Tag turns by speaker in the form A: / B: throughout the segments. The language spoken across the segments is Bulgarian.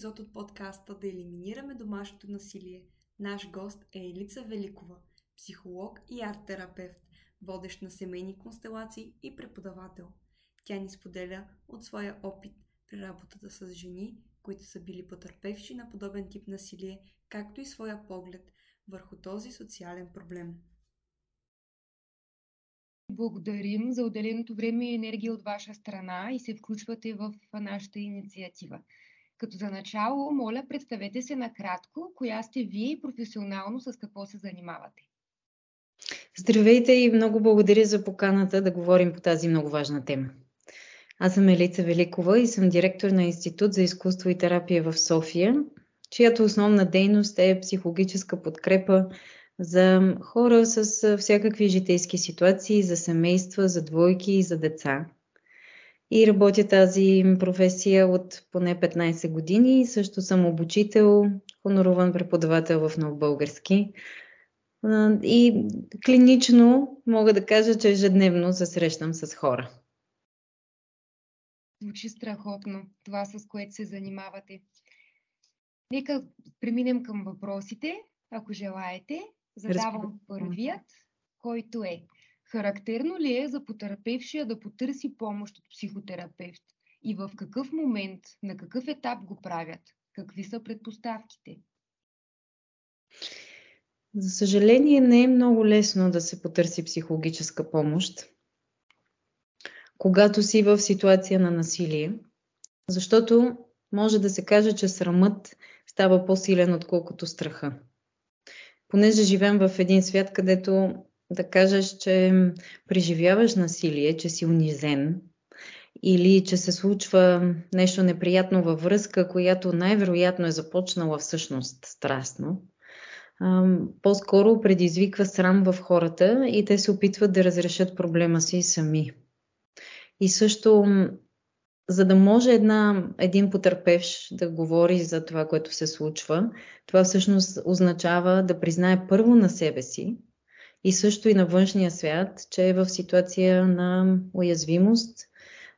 A: Епизод от подкаста Да елиминираме домашното насилие, наш гост е Елица Великова, психолог и арт-терапевт, водещ на семейни констелации и преподавател. Тя ни споделя от своя опит при работата с жени, които са били потърпевши на подобен тип насилие, както и своя поглед върху този социален проблем.
B: Благодарим за отделеното време и енергия от ваша страна и се включвате в нашата инициатива. Като за начало, моля, представете се накратко, коя сте вие и професионално с какво се занимавате.
C: Здравейте и много благодаря за поканата да говорим по тази много важна тема. Аз съм Елица Великова и съм директор на Институт за изкуство и терапия в София, чиято основна дейност е психологическа подкрепа за хора с всякакви житейски ситуации, за семейства, за двойки и за деца. И работя тази професия от поне 15 години. Също съм обучител, хоноруван преподавател в нов български. И клинично мога да кажа, че ежедневно се срещам с хора.
B: Звучи страхотно това, с което се занимавате. Нека преминем към въпросите, ако желаете. Задавам първият, който е Характерно ли е за потърпевшия да потърси помощ от психотерапевт? И в какъв момент, на какъв етап го правят? Какви са предпоставките?
C: За съжаление, не е много лесно да се потърси психологическа помощ, когато си в ситуация на насилие, защото може да се каже, че срамът става по-силен, отколкото страха понеже живеем в един свят, където да кажеш, че преживяваш насилие, че си унизен или че се случва нещо неприятно във връзка, която най-вероятно е започнала всъщност страстно, по-скоро предизвиква срам в хората и те се опитват да разрешат проблема си сами. И също за да може една, един потърпевш да говори за това, което се случва, това всъщност означава да признае първо на себе си и също и на външния свят, че е в ситуация на уязвимост,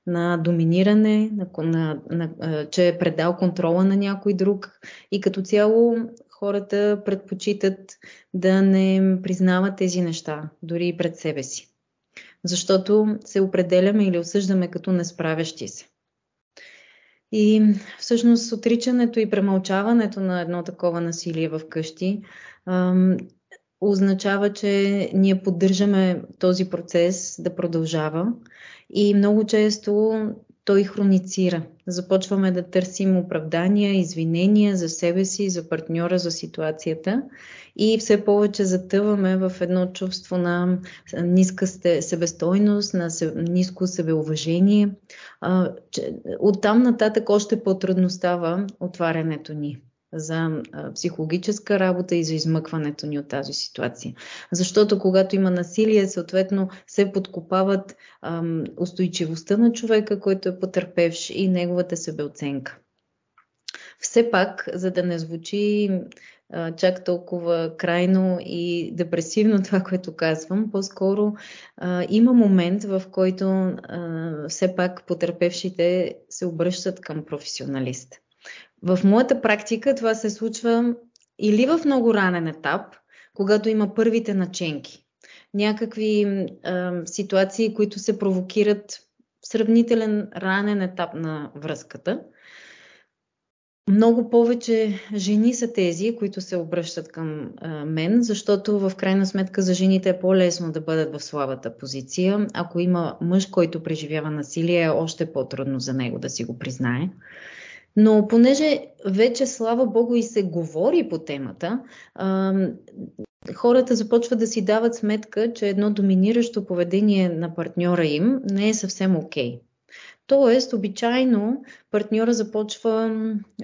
C: на доминиране, на, на, на, че е предал контрола на някой друг и като цяло хората предпочитат да не признават тези неща, дори и пред себе си. Защото се определяме или осъждаме като несправящи се. И всъщност отричането и премълчаването на едно такова насилие в къщи означава, че ние поддържаме този процес да продължава и много често той хроницира. Започваме да търсим оправдания, извинения за себе си, за партньора, за ситуацията и все повече затъваме в едно чувство на ниска себестойност, на ниско себеуважение. Оттам нататък още по-трудно става отварянето ни за психологическа работа и за измъкването ни от тази ситуация. Защото когато има насилие, съответно се подкопават ам, устойчивостта на човека, който е потърпевш и неговата себеоценка. Все пак, за да не звучи а, чак толкова крайно и депресивно това, което казвам, по-скоро а, има момент, в който а, все пак потърпевшите се обръщат към професионалист. В моята практика това се случва или в много ранен етап, когато има първите наченки. Някакви е, ситуации, които се провокират в сравнителен ранен етап на връзката. Много повече жени са тези, които се обръщат към мен, защото в крайна сметка за жените е по-лесно да бъдат в слабата позиция. Ако има мъж, който преживява насилие, е още по-трудно за него да си го признае. Но понеже вече, слава Богу, и се говори по темата, хората започват да си дават сметка, че едно доминиращо поведение на партньора им не е съвсем окей. Okay. Тоест, обичайно партньора започва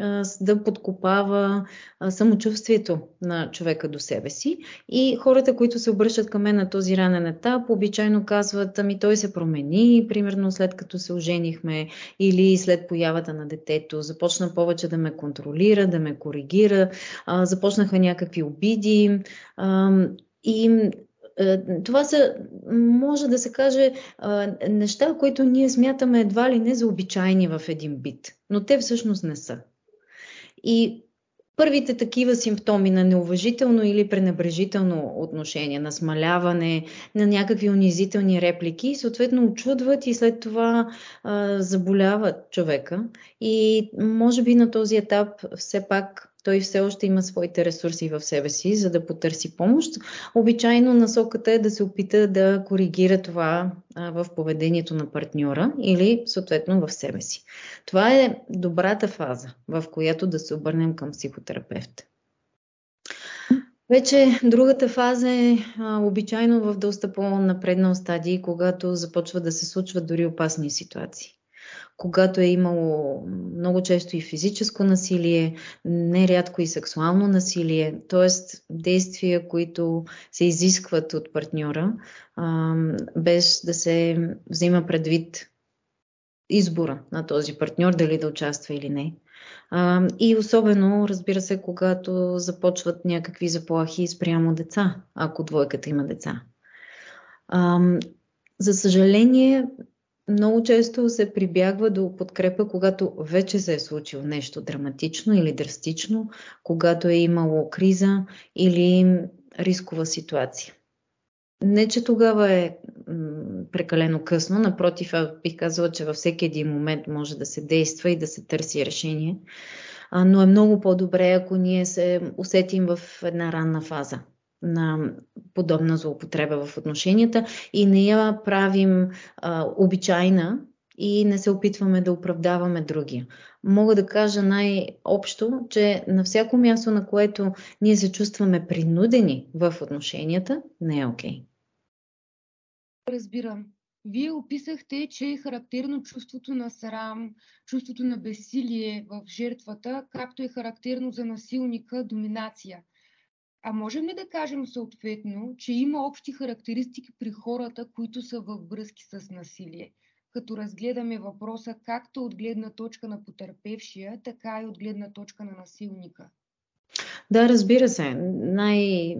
C: а, да подкопава а, самочувствието на човека до себе си. И хората, които се обръщат към мен на този ранен етап, обичайно казват, ами той се промени, примерно след като се оженихме или след появата на детето, започна повече да ме контролира, да ме коригира, а, започнаха някакви обиди. А, и това са, може да се каже, неща, които ние смятаме едва ли не за обичайни в един бит, но те всъщност не са. И първите такива симптоми на неуважително или пренебрежително отношение, на смаляване, на някакви унизителни реплики, съответно очудват и след това а, заболяват човека. И може би на този етап все пак той все още има своите ресурси в себе си, за да потърси помощ. Обичайно насоката е да се опита да коригира това в поведението на партньора или съответно в себе си. Това е добрата фаза, в която да се обърнем към психотерапевт. Вече другата фаза е а, обичайно в доста по-напреднал стадии, когато започват да се случват дори опасни ситуации когато е имало много често и физическо насилие, нерядко и сексуално насилие, т.е. действия, които се изискват от партньора, без да се взима предвид избора на този партньор, дали да участва или не. и особено, разбира се, когато започват някакви заплахи спрямо деца, ако двойката има деца. за съжаление, много често се прибягва до подкрепа, когато вече се е случило нещо драматично или драстично, когато е имало криза или рискова ситуация. Не, че тогава е прекалено късно, напротив, бих казала, че във всеки един момент може да се действа и да се търси решение, но е много по-добре, ако ние се усетим в една ранна фаза на подобна злоупотреба в отношенията и не я правим а, обичайна и не се опитваме да оправдаваме другия. Мога да кажа най-общо, че на всяко място, на което ние се чувстваме принудени в отношенията, не е окей. Okay.
B: Разбирам. Вие описахте, че е характерно чувството на срам, чувството на безсилие в жертвата, както е характерно за насилника доминация – а можем ли да кажем съответно, че има общи характеристики при хората, които са във връзки с насилие? Като разгледаме въпроса както от гледна точка на потерпевшия, така и от гледна точка на насилника.
C: Да, разбира се. Най,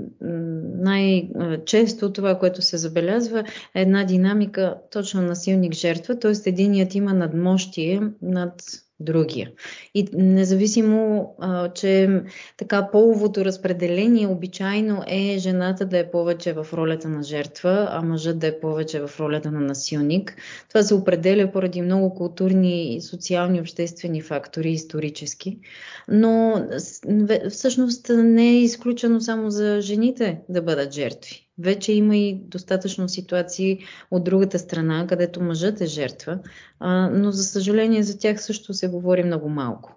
C: най-често това, което се забелязва, е една динамика точно насилник-жертва, т.е. единият има надмощие над другия. И независимо, а, че така половото разпределение обичайно е жената да е повече в ролята на жертва, а мъжът да е повече в ролята на насилник. Това се определя поради много културни, социални, обществени фактори, исторически. Но всъщност не е изключено само за жените да бъдат жертви. Вече има и достатъчно ситуации от другата страна, където мъжът е жертва, но за съжаление за тях също се говори много малко.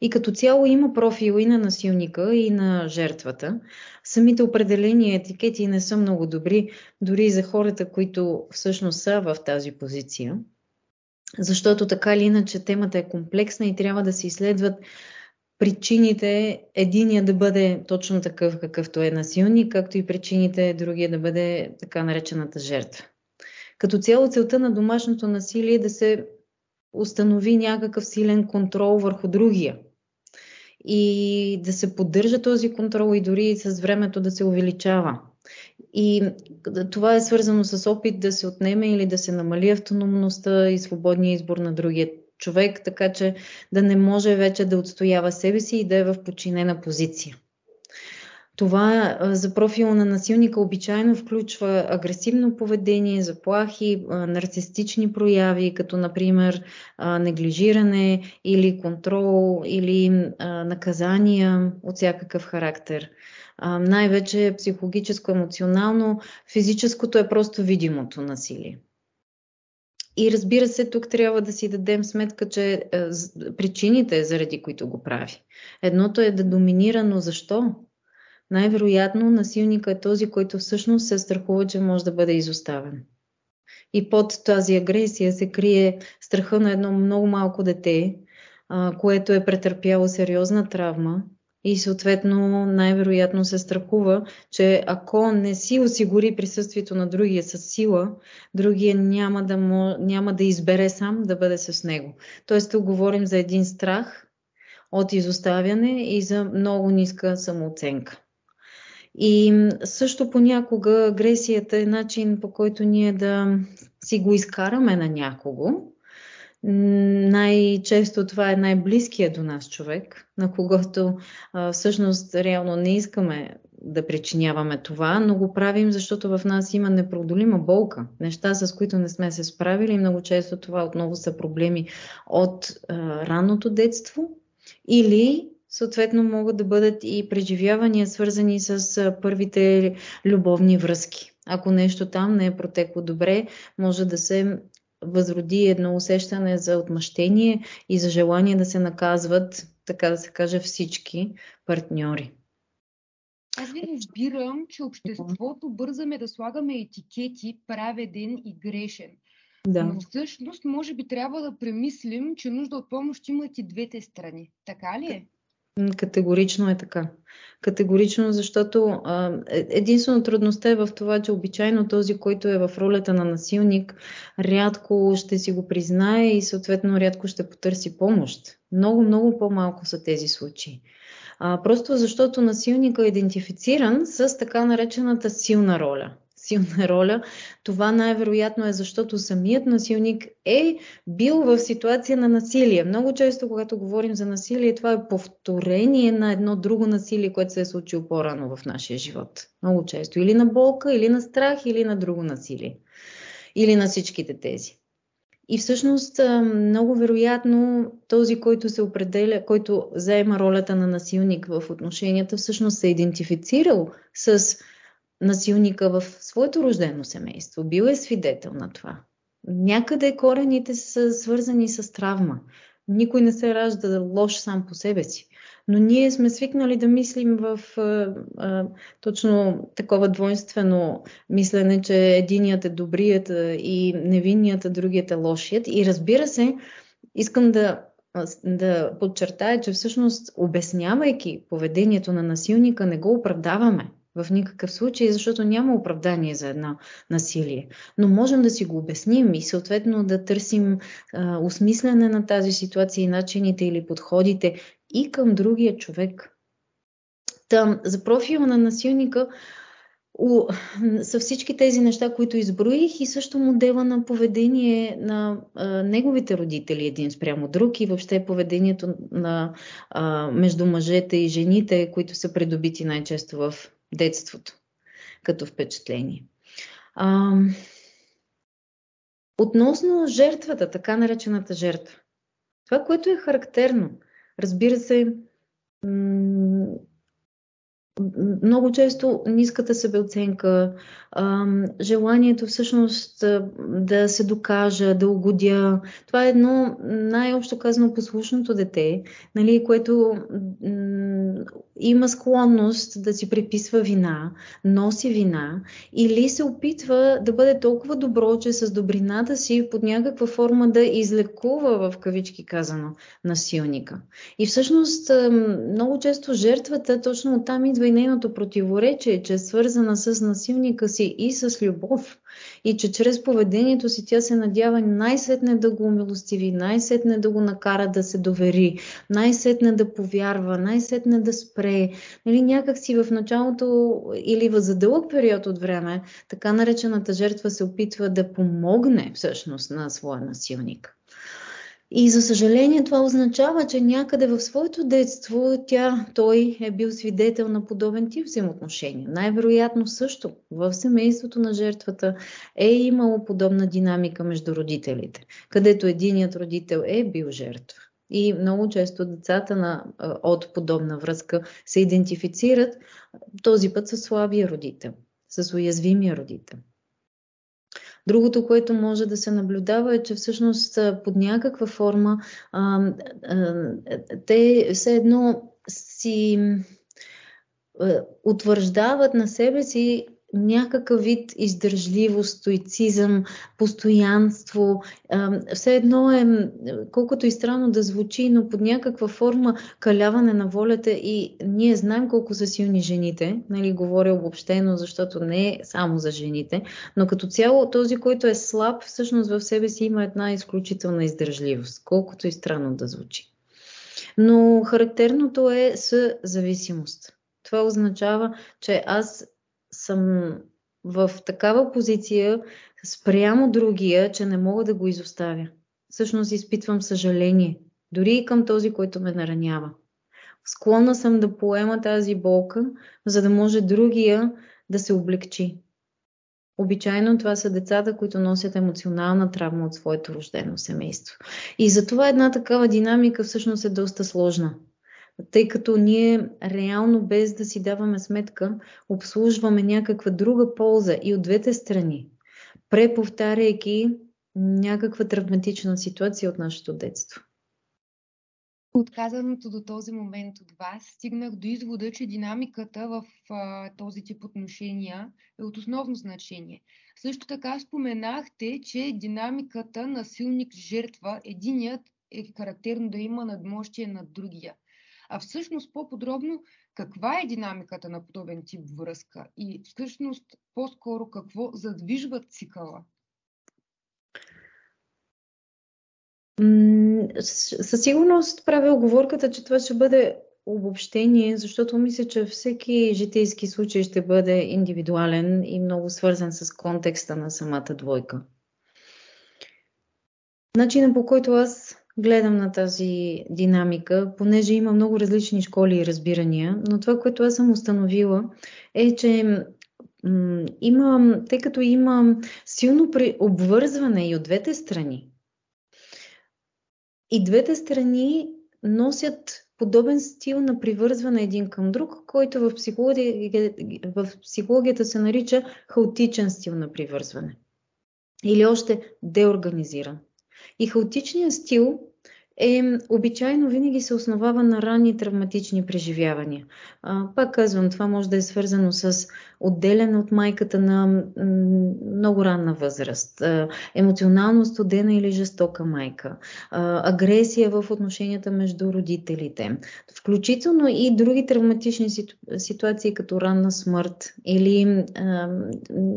C: И като цяло има профил и на насилника, и на жертвата. Самите определени етикети не са много добри, дори и за хората, които всъщност са в тази позиция. Защото така или иначе темата е комплексна и трябва да се изследват причините единия да бъде точно такъв, какъвто е насилник, както и причините другия да бъде така наречената жертва. Като цяло целта на домашното насилие е да се установи някакъв силен контрол върху другия и да се поддържа този контрол и дори с времето да се увеличава. И това е свързано с опит да се отнеме или да се намали автономността и свободния избор на другия човек, така че да не може вече да отстоява себе си и да е в подчинена позиция. Това за профила на насилника обичайно включва агресивно поведение, заплахи, нарцистични прояви, като например неглижиране или контрол или наказания от всякакъв характер. Най-вече психологическо, емоционално, физическото е просто видимото насилие. И разбира се, тук трябва да си дадем сметка, че е, причините, заради които го прави. Едното е да доминира, но защо? Най-вероятно насилника е този, който всъщност се страхува, че може да бъде изоставен. И под тази агресия се крие страха на едно много малко дете, което е претърпяло сериозна травма и съответно най-вероятно се страхува, че ако не си осигури присъствието на другия с сила, другия няма да, му, няма да избере сам да бъде с него. Тоест тук говорим за един страх от изоставяне и за много ниска самооценка. И също понякога агресията е начин по който ние да си го изкараме на някого. Най-често това е най-близкият до нас човек, на когото а, всъщност реално не искаме да причиняваме това, но го правим, защото в нас има непродолима болка. Неща, с които не сме се справили. Много често това отново са проблеми от а, ранното детство или съответно могат да бъдат и преживявания, свързани с първите любовни връзки. Ако нещо там не е протекло добре, може да се възроди едно усещане за отмъщение и за желание да се наказват, така да се каже, всички партньори.
B: Аз ви разбирам, че обществото бързаме да слагаме етикети праведен и грешен. Да. Но всъщност, може би трябва да премислим, че нужда от помощ имат и двете страни. Така ли е?
C: Категорично е така. Категорично, защото е, единствено трудността е в това, че обичайно този, който е в ролята на насилник, рядко ще си го признае и съответно рядко ще потърси помощ. Много, много по-малко са тези случаи. А, просто защото насилника е идентифициран с така наречената силна роля силна роля. Това най-вероятно е защото самият насилник е бил в ситуация на насилие. Много често, когато говорим за насилие, това е повторение на едно друго насилие, което се е случило по-рано в нашия живот. Много често. Или на болка, или на страх, или на друго насилие. Или на всичките тези. И всъщност много вероятно този, който се определя, който заема ролята на насилник в отношенията, всъщност се е идентифицирал с насилника в своето рождено семейство. Бил е свидетел на това. Някъде корените са свързани с травма. Никой не се ражда лош сам по себе си. Но ние сме свикнали да мислим в а, а, точно такова двойствено мислене, че единият е добрият и невинният, а другият е лошият. И разбира се, искам да, да подчертая, че всъщност обяснявайки поведението на насилника, не го оправдаваме в никакъв случай, защото няма оправдание за едно насилие. Но можем да си го обясним и съответно да търсим а, осмислене на тази ситуация и начините или подходите и към другия човек. Там, за профила на насилника у, са всички тези неща, които изброих и също модела на поведение на а, неговите родители един спрямо друг и въобще поведението на, а, между мъжете и жените, които са придобити най-често в детството като впечатление. А, относно жертвата, така наречената жертва. Това, което е характерно, разбира се, много често ниската себеоценка, желанието всъщност да се докажа, да угодя. Това е едно най-общо казано послушното дете, нали, което има склонност да си приписва вина, носи вина или се опитва да бъде толкова добро, че с добрината си под някаква форма да излекува в кавички казано насилника. И всъщност много често жертвата точно оттам идва и нейното противоречие, че е свързана с насилника си и с любов. И че чрез поведението си тя се надява най-сетне да го умилостиви, най-сетне да го накара да се довери, най-сетне да повярва, най-сетне да спре. Нали, някак си в началото или за дълъг период от време, така наречената жертва се опитва да помогне всъщност на своя насилник. И за съжаление това означава, че някъде в своето детство тя, той е бил свидетел на подобен тип взаимоотношения. Най-вероятно също в семейството на жертвата е имало подобна динамика между родителите, където единият родител е бил жертва. И много често децата на, от подобна връзка се идентифицират този път с слабия родител, с уязвимия родител. Другото, което може да се наблюдава е, че всъщност под някаква форма а, а, те все едно си утвърждават на себе си някакъв вид издържливост, стоицизъм, постоянство. Все едно е, колкото и странно да звучи, но под някаква форма каляване на волята и ние знаем колко са силни жените, нали, говоря обобщено, защото не е само за жените, но като цяло този, който е слаб, всъщност в себе си има една изключителна издържливост, колкото и странно да звучи. Но характерното е с зависимост. това означава, че аз съм в такава позиция спрямо другия, че не мога да го изоставя. Всъщност изпитвам съжаление, дори и към този, който ме наранява. Склонна съм да поема тази болка, за да може другия да се облегчи. Обичайно това са децата, които носят емоционална травма от своето рождено семейство. И затова една такава динамика всъщност е доста сложна. Тъй като ние реално без да си даваме сметка обслужваме някаква друга полза и от двете страни, преповтаряйки някаква травматична ситуация от нашето детство.
B: Отказаното до този момент от вас, стигнах до извода, че динамиката в а, този тип отношения е от основно значение. Също така споменахте, че динамиката на силник-жертва, единият е характерно да има надмощие над другия. А всъщност по-подробно, каква е динамиката на подобен тип връзка и всъщност по-скоро какво задвижва цикъла?
C: Със сигурност правя оговорката, че това ще бъде обобщение, защото мисля, че всеки житейски случай ще бъде индивидуален и много свързан с контекста на самата двойка. Начинът по който аз гледам на тази динамика, понеже има много различни школи и разбирания, но това, което аз съм установила е, че има, тъй като има силно обвързване и от двете страни, и двете страни носят подобен стил на привързване един към друг, който в психологията, в психологията се нарича хаотичен стил на привързване. Или още деорганизиран. И хаотичният стил е обичайно винаги се основава на ранни травматични преживявания. А, пак казвам, това може да е свързано с отделяне от майката на много ранна възраст, емоционално студена или жестока майка, агресия в отношенията между родителите, включително и други травматични ситуации, като ранна смърт или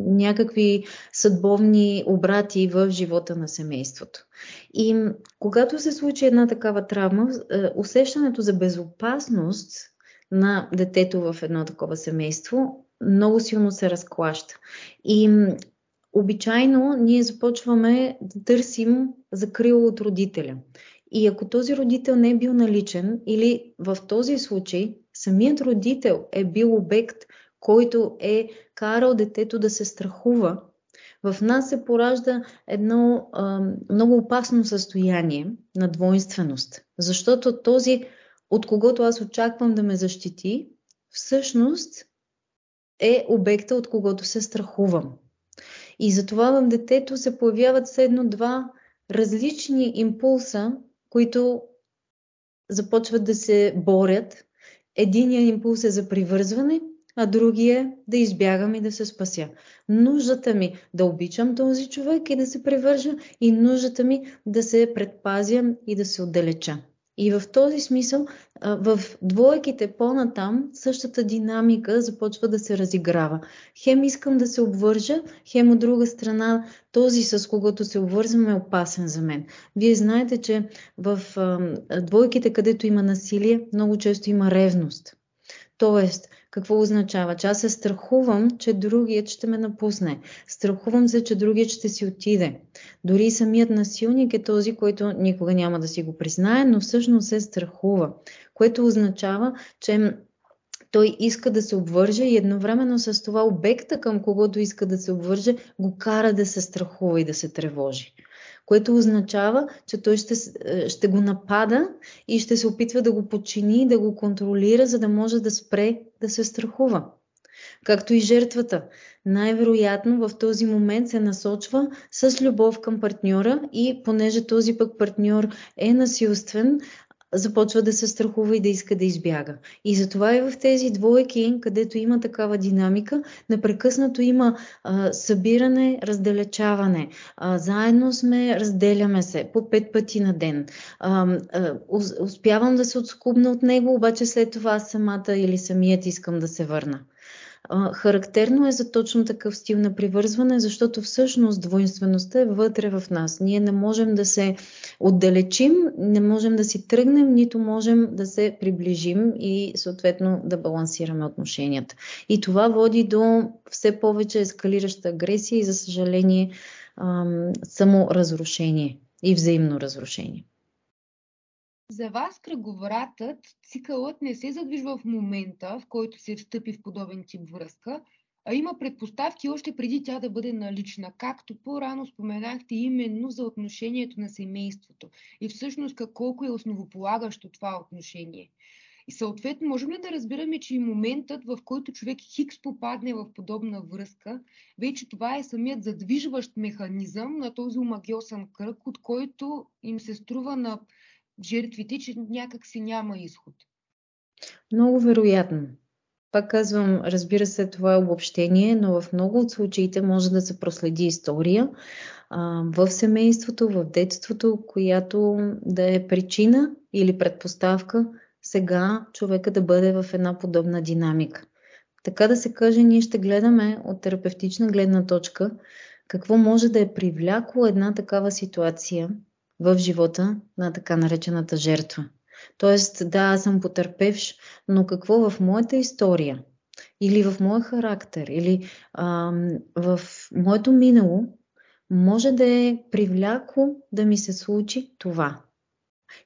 C: някакви съдбовни обрати в живота на семейството. И когато се случи една такава травма, усещането за безопасност на детето в едно такова семейство много силно се разклаща. И обичайно ние започваме да търсим закрило от родителя. И ако този родител не е бил наличен, или в този случай самият родител е бил обект, който е карал детето да се страхува в нас се поражда едно а, много опасно състояние на двойственост, защото този, от когото аз очаквам да ме защити, всъщност е обекта, от когото се страхувам. И затова в детето се появяват следно два различни импулса, които започват да се борят. Единият импулс е за привързване, а другия е да избягам и да се спася. Нуждата ми да обичам този човек и да се превържа и нуждата ми да се предпазя и да се отдалеча. И в този смисъл, в двойките по-натам, същата динамика започва да се разиграва. Хем искам да се обвържа, хем от друга страна, този с когото се обвързвам е опасен за мен. Вие знаете, че в двойките, където има насилие, много често има ревност. Тоест, какво означава? Че аз се страхувам, че другият ще ме напусне. Страхувам се, че другият ще си отиде. Дори самият насилник е този, който никога няма да си го признае, но всъщност се страхува. Което означава, че той иска да се обвърже и едновременно с това обекта, към когото иска да се обвърже, го кара да се страхува и да се тревожи което означава, че той ще, е, ще го напада и ще се опитва да го подчини, да го контролира, за да може да спре да се страхува. Както и жертвата. Най-вероятно в този момент се насочва с любов към партньора и понеже този пък партньор е насилствен, започва да се страхува и да иска да избяга. И затова и в тези двойки, където има такава динамика, непрекъснато има а, събиране, разделечаване. А, заедно сме, разделяме се по пет пъти на ден. А, а, успявам да се отскубна от него, обаче след това самата или самият искам да се върна. Характерно е за точно такъв стил на привързване, защото всъщност двойствеността е вътре в нас. Ние не можем да се отдалечим, не можем да си тръгнем, нито можем да се приближим и съответно да балансираме отношенията. И това води до все повече ескалираща агресия и, за съжаление, саморазрушение и взаимно разрушение.
B: За вас кръговратът, цикълът не се задвижва в момента, в който се встъпи в подобен тип връзка, а има предпоставки още преди тя да бъде налична, както по-рано споменахте именно за отношението на семейството и всъщност колко е основополагащо това отношение. И съответно, можем ли да разбираме, че и моментът, в който човек хикс попадне в подобна връзка, вече това е самият задвижващ механизъм на този омагиосен кръг, от който им се струва на жертвите, че някак си няма изход.
C: Много вероятно. Пак казвам, разбира се, това е обобщение, но в много от случаите може да се проследи история а, в семейството, в детството, която да е причина или предпоставка сега човека да бъде в една подобна динамика. Така да се каже, ние ще гледаме от терапевтична гледна точка какво може да е привлякло една такава ситуация в живота на така наречената жертва. Тоест, да, аз съм потърпевш, но какво в моята история или в моя характер, или а, в моето минало може да е привлякло да ми се случи това.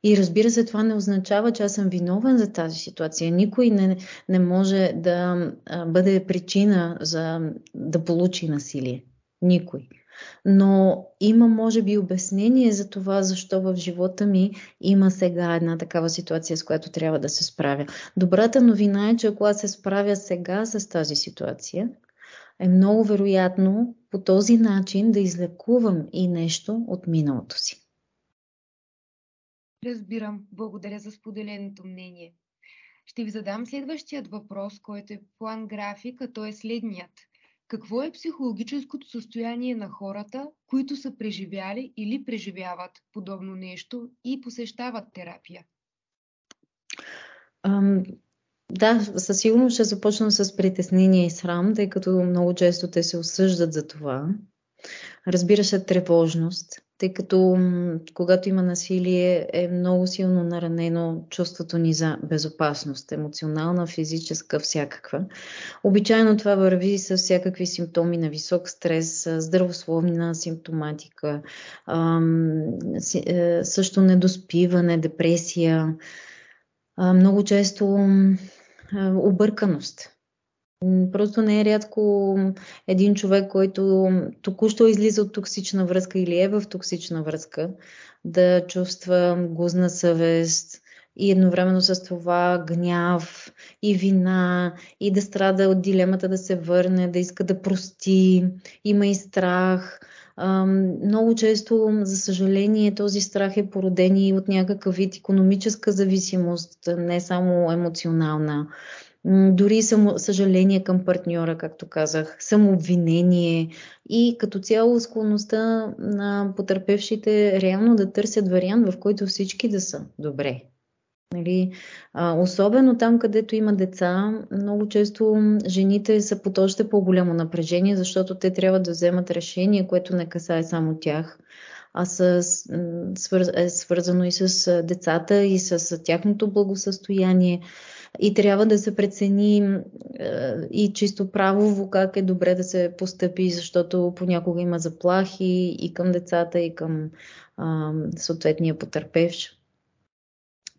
C: И разбира се, това не означава, че аз съм виновен за тази ситуация. Никой не, не може да бъде причина за да получи насилие. Никой. Но има, може би, обяснение за това, защо в живота ми има сега една такава ситуация, с която трябва да се справя. Добрата новина е, че ако аз се справя сега с тази ситуация, е много вероятно по този начин да излекувам и нещо от миналото си.
B: Разбирам. Благодаря за споделеното мнение. Ще ви задам следващият въпрос, който е план график, а той е следният. Какво е психологическото състояние на хората, които са преживяли или преживяват подобно нещо и посещават терапия?
C: Ам, да, със сигурност ще започна с притеснение и срам, тъй като много често те се осъждат за това. Разбира се, тревожност, тъй като когато има насилие е много силно наранено чувството ни за безопасност, емоционална, физическа, всякаква. Обичайно това върви с всякакви симптоми на висок стрес, здравословна симптоматика, е, също недоспиване, депресия, много често обърканост Просто не е рядко един човек, който току-що излиза от токсична връзка или е в токсична връзка, да чувства гузна съвест и едновременно с това гняв и вина и да страда от дилемата да се върне, да иска да прости, има и страх. Много често, за съжаление, този страх е породен и от някакъв вид економическа зависимост, не само емоционална дори само съжаление към партньора, както казах, самообвинение и като цяло склонността на потърпевшите реално да търсят вариант, в който всички да са добре. Нали? А, особено там, където има деца, много често жените са под още по-голямо напрежение, защото те трябва да вземат решение, което не касае само тях, а с, свър, е свързано и с децата, и с тяхното благосъстояние и трябва да се прецени е, и чисто правово как е добре да се постъпи, защото понякога има заплахи и към децата, и към а, съответния потърпевш.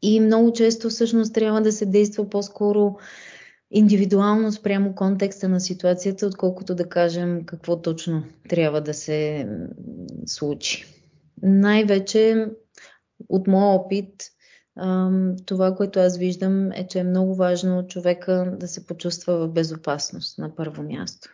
C: И много често всъщност трябва да се действа по-скоро индивидуално спрямо контекста на ситуацията, отколкото да кажем какво точно трябва да се случи. Най-вече от моя опит това, което аз виждам е, че е много важно човека да се почувства в безопасност на първо място.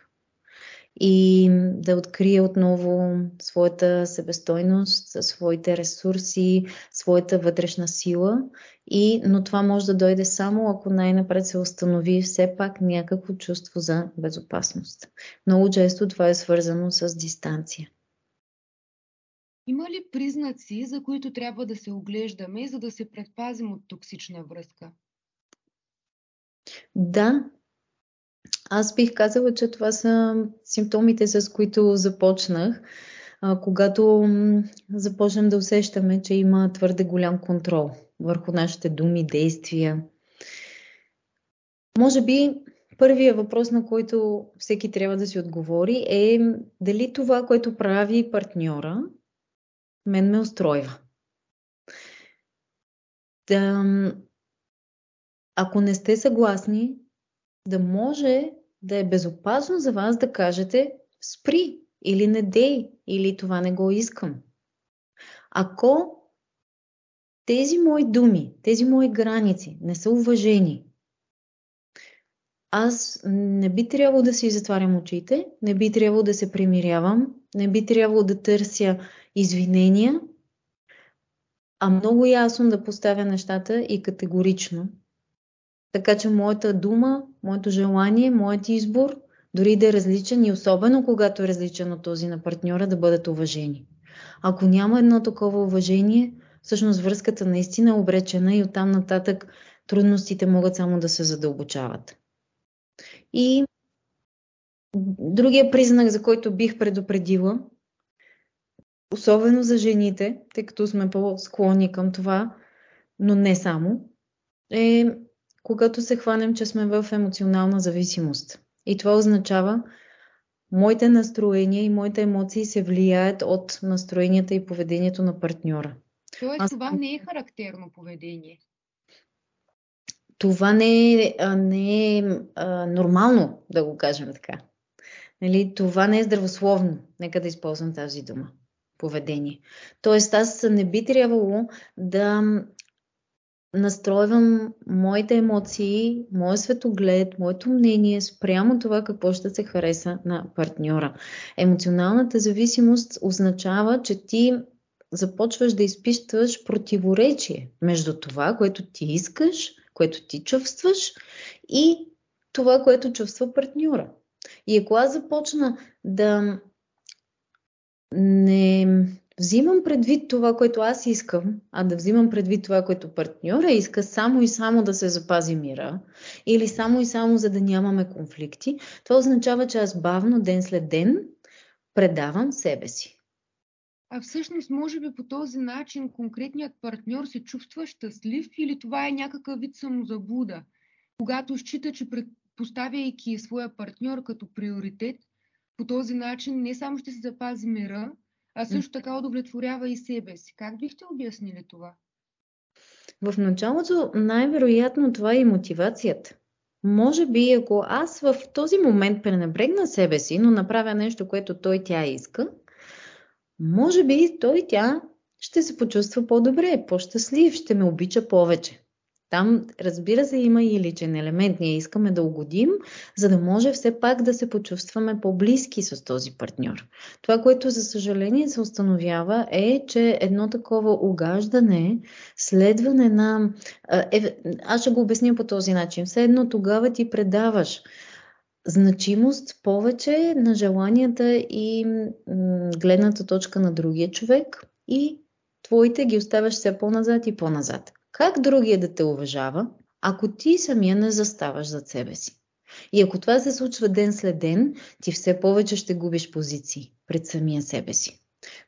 C: И да открие отново своята себестойност, своите ресурси, своята вътрешна сила. И, но това може да дойде само ако най-напред се установи все пак някакво чувство за безопасност. Много често това е свързано с дистанция.
B: Има ли признаци, за които трябва да се оглеждаме, за да се предпазим от токсична връзка?
C: Да. Аз бих казала, че това са симптомите, с които започнах, когато започнем да усещаме, че има твърде голям контрол върху нашите думи, действия. Може би първият въпрос, на който всеки трябва да си отговори е дали това, което прави партньора, мен ме устройва. Да, ако не сте съгласни, да може да е безопасно за вас да кажете спри или не дей или това не го искам. Ако тези мои думи, тези мои граници не са уважени, аз не би трябвало да си затварям очите, не би трябвало да се примирявам, не би трябвало да търся извинения, а много ясно да поставя нещата и категорично. Така че моята дума, моето желание, моят избор, дори да е различен и особено когато е различен от този на партньора, да бъдат уважени. Ако няма едно такова уважение, всъщност връзката наистина е обречена и оттам нататък трудностите могат само да се задълбочават. И другия признак, за който бих предупредила, особено за жените, тъй като сме по-склонни към това, но не само, е когато се хванем, че сме в емоционална зависимост. И това означава, моите настроения и моите емоции се влияят от настроенията и поведението на партньора.
B: Тоест, Аз... това не е характерно поведение.
C: Това не е, не е а, нормално, да го кажем така. Нали, това не е здравословно. Нека да използвам тази дума. Поведение. Тоест, аз не би трябвало да настройвам моите емоции, моят светоглед, моето мнение спрямо това какво ще се хареса на партньора. Емоционалната зависимост означава, че ти започваш да изпищваш противоречие между това, което ти искаш, което ти чувстваш и това, което чувства партньора. И ако аз започна да не взимам предвид това, което аз искам, а да взимам предвид това, което партньора иска, само и само да се запази мира, или само и само за да нямаме конфликти, това означава, че аз бавно, ден след ден, предавам себе си.
B: А всъщност, може би по този начин конкретният партньор се чувства щастлив или това е някакъв вид самозабуда, когато счита, че поставяйки своя партньор като приоритет, по този начин не само ще се запази мира, а също така удовлетворява и себе си. Как бихте обяснили това?
C: В началото най-вероятно това е и мотивацията. Може би, ако аз в този момент пренебрегна себе си, но направя нещо, което той тя иска, може би той тя ще се почувства по-добре, по-щастлив, ще ме обича повече. Там, разбира се, има и личен елемент. Ние искаме да угодим, за да може все пак да се почувстваме по-близки с този партньор. Това, което за съжаление се установява е, че едно такова угаждане, следване на... Е, аз ще го обясня по този начин. Все едно тогава ти предаваш значимост повече на желанията и гледната точка на другия човек и твоите ги оставяш все по-назад и по-назад. Как другия да те уважава, ако ти самия не заставаш зад себе си? И ако това се случва ден след ден, ти все повече ще губиш позиции пред самия себе си.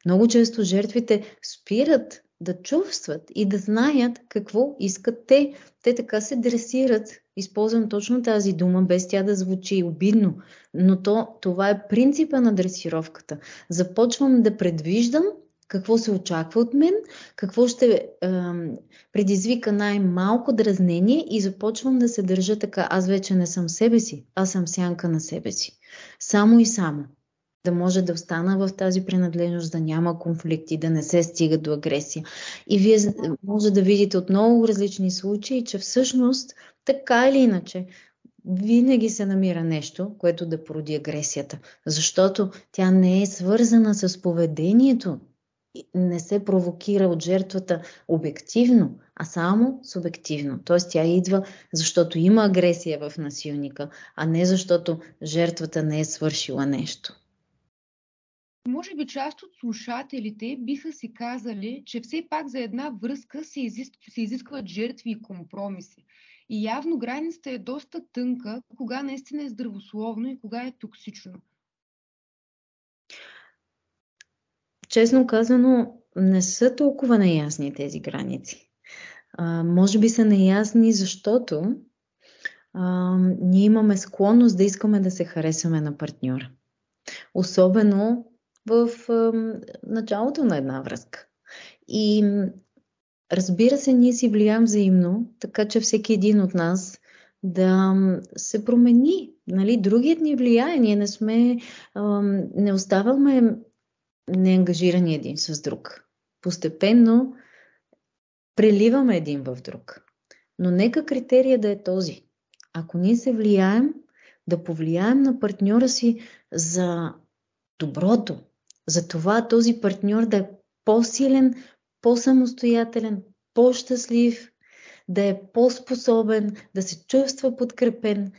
C: Много често жертвите спират да чувстват и да знаят какво искат те. Те така се дресират. Използвам точно тази дума, без тя да звучи обидно, но то, това е принципа на дресировката. Започвам да предвиждам какво се очаква от мен, какво ще е, предизвика най-малко дразнение и започвам да се държа така. Аз вече не съм себе си, аз съм сянка на себе си. Само и само да може да остана в тази принадлежност, да няма конфликти, да не се стига до агресия. И вие може да видите от много различни случаи, че всъщност така или иначе винаги се намира нещо, което да породи агресията, защото тя не е свързана с поведението не се провокира от жертвата обективно, а само субективно. Тоест тя идва, защото има агресия в насилника, а не защото жертвата не е свършила нещо.
B: Може би част от слушателите биха си казали, че все пак за една връзка се, изискват, се изискват жертви и компромиси. И явно границата е доста тънка, кога наистина е здравословно и кога е токсично.
C: Честно казано, не са толкова неясни тези граници. А, може би са неясни, защото а, ние имаме склонност да искаме да се харесаме на партньора. Особено в началото на една връзка. И разбира се, ние си влияем взаимно, така че всеки един от нас да се промени. Нали? Другият ни влияе. Ние не сме, не оставаме неангажирани един с друг. Постепенно преливаме един в друг. Но нека критерия да е този. Ако ние се влияем, да повлияем на партньора си за доброто, за това този партньор да е по-силен, по-самостоятелен, по-щастлив, да е по-способен, да се чувства подкрепен.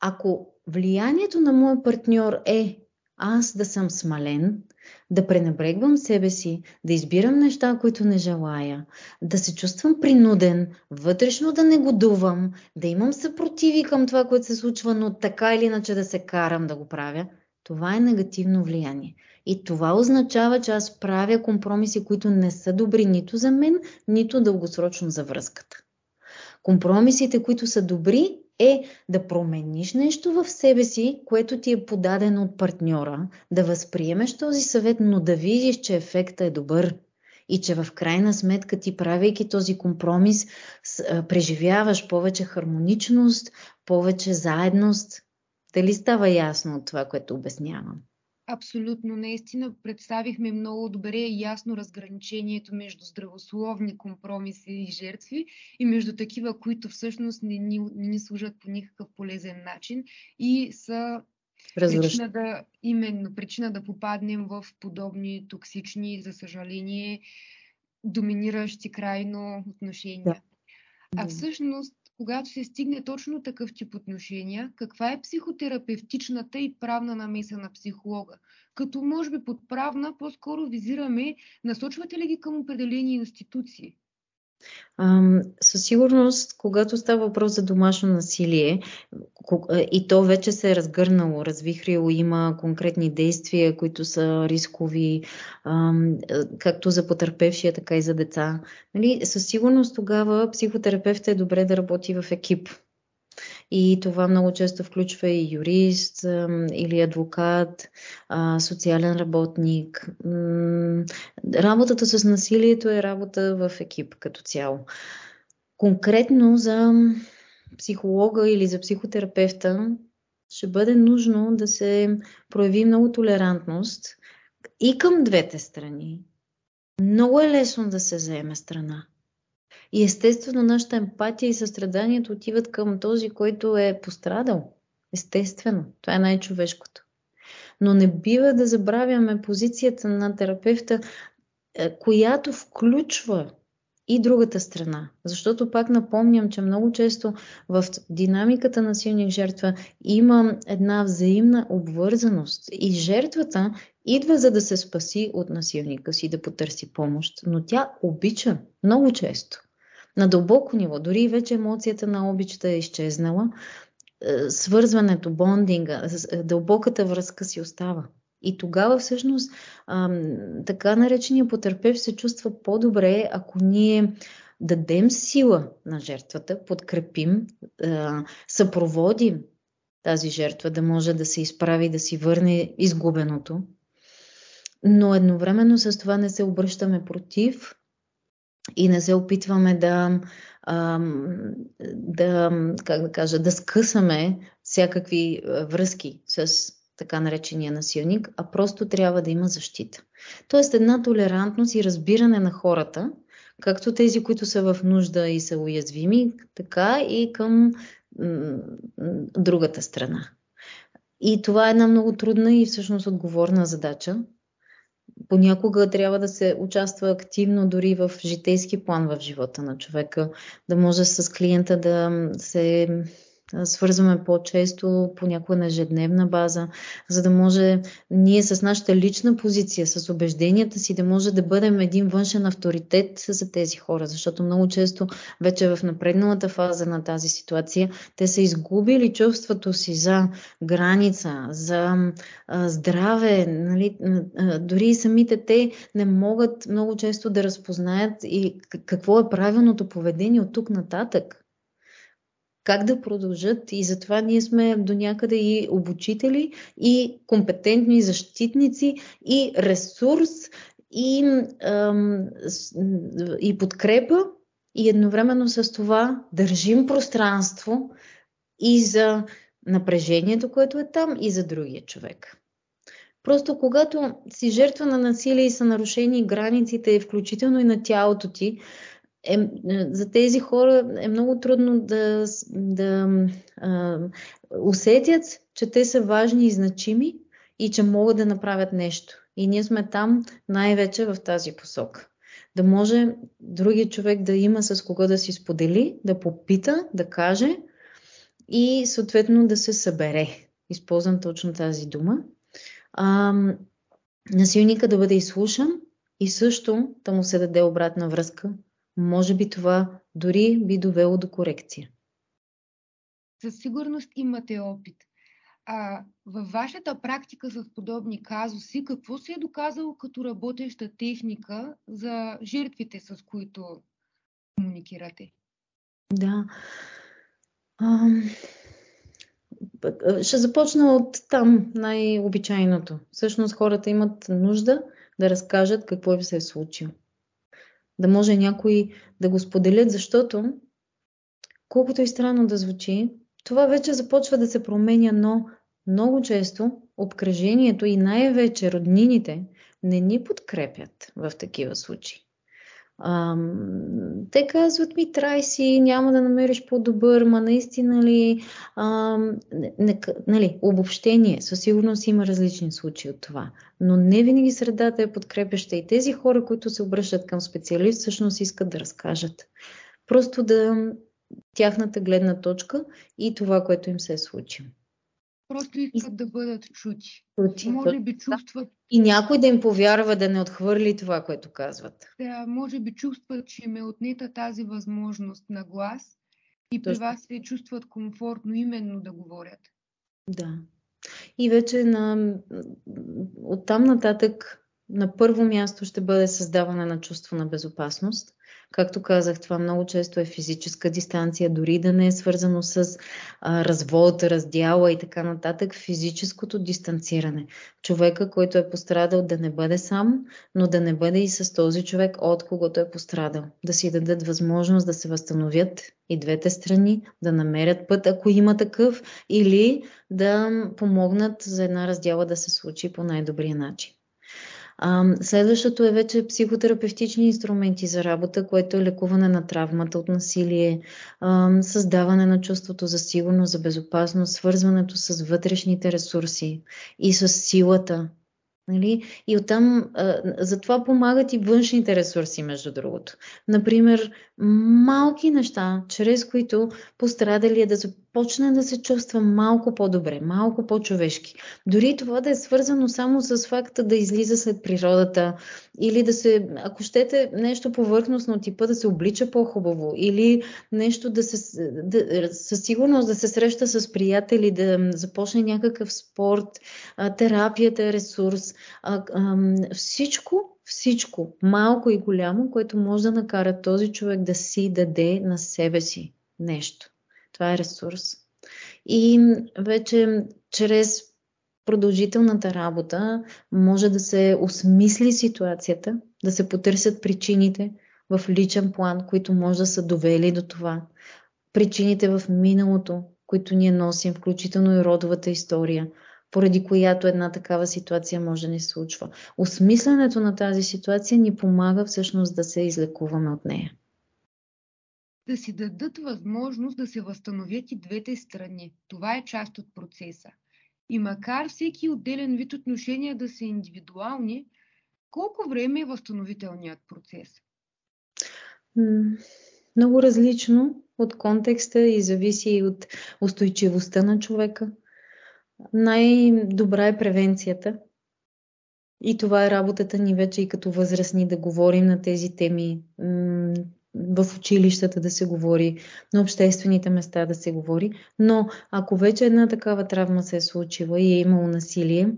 C: Ако влиянието на моя партньор е аз да съм смален, да пренебрегвам себе си, да избирам неща, които не желая, да се чувствам принуден, вътрешно да не годувам, да имам съпротиви към това, което се случва, но така или иначе да се карам да го правя, това е негативно влияние. И това означава, че аз правя компромиси, които не са добри нито за мен, нито дългосрочно за връзката. Компромисите, които са добри, е да промениш нещо в себе си, което ти е подадено от партньора, да възприемеш този съвет, но да видиш, че ефектът е добър и че в крайна сметка ти, правейки този компромис, преживяваш повече хармоничност, повече заедност. Дали става ясно от това, което обяснявам?
B: Абсолютно, наистина представихме много добре и ясно разграничението между здравословни компромиси и жертви и между такива, които всъщност не ни, не ни служат по никакъв полезен начин и са причина да, именно причина да попаднем в подобни токсични, за съжаление, доминиращи крайно отношения. Да. А всъщност когато се стигне точно такъв тип отношения, каква е психотерапевтичната и правна намеса на психолога? Като може би под правна по-скоро визираме, насочвате ли ги към определени институции?
C: Със сигурност, когато става въпрос за домашно насилие и то вече се е разгърнало, развихрило, има конкретни действия, които са рискови, както за потърпевшия, така и за деца, нали, със сигурност тогава психотерапевта е добре да работи в екип. И това много често включва и юрист или адвокат, социален работник. Работата с насилието е работа в екип като цяло. Конкретно за психолога или за психотерапевта ще бъде нужно да се прояви много толерантност и към двете страни. Много е лесно да се заеме страна. И естествено нашата емпатия и състраданието отиват към този, който е пострадал. Естествено, това е най-човешкото. Но не бива да забравяме позицията на терапевта, е, която включва и другата страна. Защото пак напомням, че много често в динамиката на силник жертва има една взаимна обвързаност и жертвата идва за да се спаси от насилника си, да потърси помощ, но тя обича много често на дълбоко ниво, дори вече емоцията на обичата е изчезнала, е, свързването, бондинга, е, дълбоката връзка си остава. И тогава всъщност така наречения потърпев се чувства по-добре, ако ние дадем сила на жертвата, подкрепим, съпроводим тази жертва да може да се изправи, да си върне изгубеното. Но едновременно с това не се обръщаме против, и не се опитваме да, да, как да кажа, да скъсаме всякакви връзки с така наречения насилник, а просто трябва да има защита. Тоест една толерантност и разбиране на хората, както тези, които са в нужда и са уязвими, така и към другата страна. И това е една много трудна и всъщност отговорна задача, понякога трябва да се участва активно дори в житейски план в живота на човека, да може с клиента да се свързваме по-често, понякога на ежедневна база, за да може ние с нашата лична позиция, с убежденията си, да може да бъдем един външен авторитет за тези хора, защото много често вече в напредналата фаза на тази ситуация те са изгубили чувството си за граница, за здраве, нали? дори самите те не могат много често да разпознаят и какво е правилното поведение от тук нататък как да продължат и затова ние сме до някъде и обучители, и компетентни защитници, и ресурс, и, ам, и подкрепа, и едновременно с това държим пространство и за напрежението, което е там, и за другия човек. Просто когато си жертва на насилие и са нарушени границите, включително и на тялото ти, е, е, за тези хора е много трудно да, да а, усетят, че те са важни и значими и че могат да направят нещо. И ние сме там най-вече в тази посока. Да може другия човек да има с кого да си сподели, да попита, да каже и съответно да се събере. Използвам точно тази дума. А, насилника да бъде изслушан и също да му се даде обратна връзка може би това дори би довело до корекция.
B: Със сигурност имате опит. А във вашата практика с подобни казуси, какво се е доказало като работеща техника за жертвите, с които комуникирате?
C: Да. А, ще започна от там, най-обичайното. Всъщност хората имат нужда да разкажат какво им се е случило да може някой да го споделят, защото колкото и странно да звучи, това вече започва да се променя, но много често обкръжението и най-вече роднините не ни подкрепят в такива случаи. А, те казват ми, трай си, няма да намериш по-добър, ма наистина ли, а, не, нали, обобщение, със сигурност има различни случаи от това, но не винаги средата е подкрепяща и тези хора, които се обръщат към специалист, всъщност искат да разкажат. Просто да тяхната гледна точка и това, което им се е случило.
B: Просто искат да бъдат чути.
C: чути.
B: Може би чувстват.
C: И някой да им повярва да не отхвърли това, което казват.
B: Да, може би чувстват, че им е отнета тази възможност на глас и при Точно. вас се чувстват комфортно именно да говорят.
C: Да. И вече на... оттам нататък на първо място ще бъде създаване на чувство на безопасност. Както казах, това много често е физическа дистанция, дори да не е свързано с а, развод, раздяла и така нататък. Физическото дистанциране. Човека, който е пострадал, да не бъде сам, но да не бъде и с този човек, от когото е пострадал. Да си дадат възможност да се възстановят и двете страни, да намерят път, ако има такъв, или да помогнат за една раздяла да се случи по най-добрия начин. Следващото е вече психотерапевтични инструменти за работа, което е лекуване на травмата от насилие, създаване на чувството за сигурност, за безопасност, свързването с вътрешните ресурси и с силата. Нали? И оттам а, за това помагат и външните ресурси, между другото. Например, малки неща, чрез които пострадалия да почне да се чувства малко по-добре, малко по-човешки. Дори това да е свързано само с факта да излиза след природата или да се, ако щете, нещо повърхностно типа да се облича по-хубаво или нещо да се, да, със сигурност да се среща с приятели, да започне някакъв спорт, терапията е ресурс, всичко всичко, малко и голямо, което може да накара този човек да си даде на себе си нещо. Това е ресурс. И вече чрез продължителната работа може да се осмисли ситуацията, да се потърсят причините в личен план, които може да са довели до това. Причините в миналото, които ние носим, включително и родовата история, поради която една такава ситуация може да ни случва. Осмисленето на тази ситуация ни помага всъщност да се излекуваме от нея
B: да си дадат възможност да се възстановят и двете страни. Това е част от процеса. И макар всеки отделен вид отношения да са индивидуални, колко време е възстановителният процес?
C: много различно от контекста и зависи и от устойчивостта на човека. Най-добра е превенцията. И това е работата ни вече и като възрастни да говорим на тези теми, в училищата да се говори, на обществените места да се говори. Но ако вече една такава травма се е случила и е имало насилие,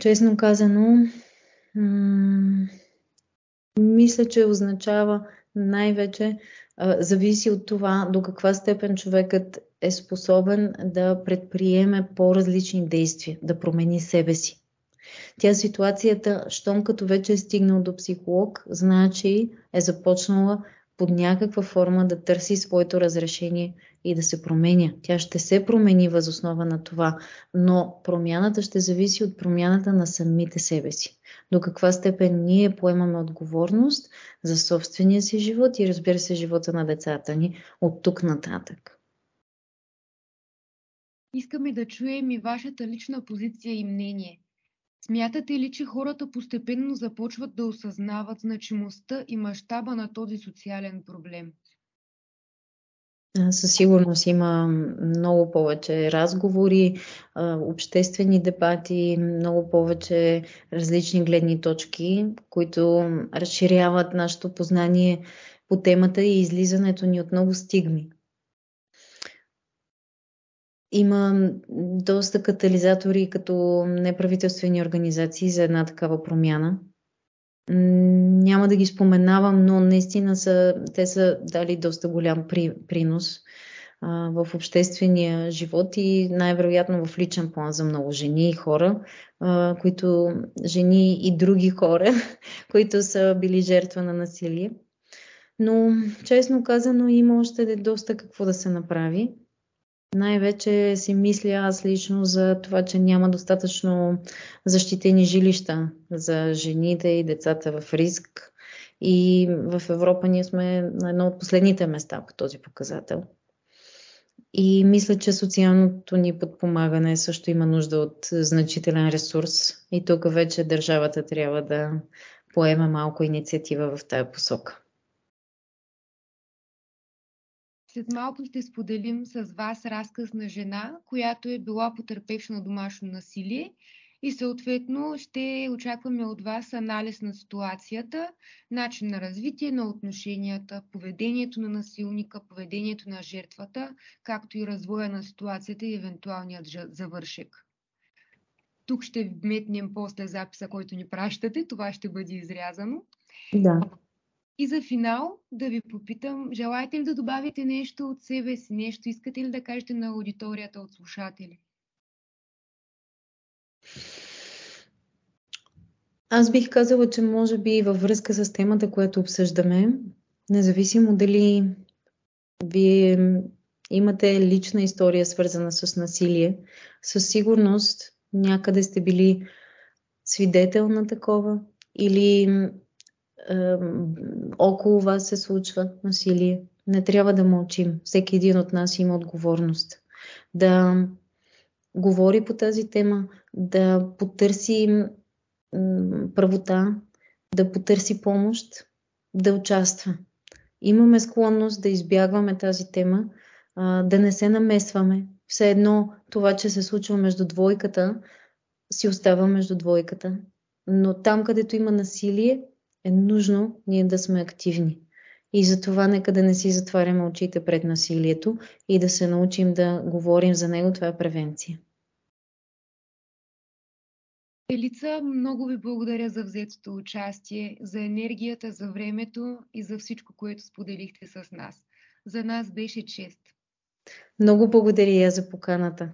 C: честно казано, м- мисля, че означава най-вече зависи от това до каква степен човекът е способен да предприеме по-различни действия, да промени себе си. Тя ситуацията, щом като вече е стигнал до психолог, значи е започнала под някаква форма да търси своето разрешение и да се променя. Тя ще се промени възоснова на това, но промяната ще зависи от промяната на самите себе си. До каква степен ние поемаме отговорност за собствения си живот и разбира се живота на децата ни от тук нататък.
B: Искаме да чуем и вашата лична позиция и мнение. Смятате ли, че хората постепенно започват да осъзнават значимостта и мащаба на този социален проблем?
C: Със сигурност има много повече разговори, обществени дебати, много повече различни гледни точки, които разширяват нашето познание по темата и излизането ни от много стигми. Има доста катализатори като неправителствени организации за една такава промяна. Няма да ги споменавам, но наистина са, те са дали доста голям при, принос а, в обществения живот и най-вероятно в личен план за много жени и хора, а, които жени и други хора, които са били жертва на насилие. Но, честно казано, има още доста какво да се направи. Най-вече си мисля аз лично за това, че няма достатъчно защитени жилища за жените и децата в риск. И в Европа ние сме на едно от последните места по този показател. И мисля, че социалното ни подпомагане също има нужда от значителен ресурс. И тук вече държавата трябва да поема малко инициатива в тая посока.
B: След малко ще споделим с вас разказ на жена, която е била потърпевша на домашно насилие и съответно ще очакваме от вас анализ на ситуацията, начин на развитие на отношенията, поведението на насилника, поведението на жертвата, както и развоя на ситуацията и евентуалният завършек. Тук ще вметнем после записа, който ни пращате. Това ще бъде изрязано.
C: Да.
B: И за финал да ви попитам, желаете ли да добавите нещо от себе си, нещо искате ли да кажете на аудиторията от слушатели?
C: Аз бих казала, че може би във връзка с темата, която обсъждаме, независимо дали вие имате лична история, свързана с насилие, със сигурност някъде сте били свидетел на такова или около вас се случва насилие. Не трябва да мълчим. Всеки един от нас има отговорност. Да говори по тази тема, да потърси правота, да потърси помощ, да участва. Имаме склонност да избягваме тази тема, да не се намесваме. Все едно това, че се случва между двойката, си остава между двойката. Но там, където има насилие, е нужно ние да сме активни. И затова нека да не си затваряме очите пред насилието и да се научим да говорим за него. Това е превенция.
B: Елица, много ви благодаря за взетото участие, за енергията, за времето и за всичко, което споделихте с нас. За нас беше чест.
C: Много благодаря за поканата.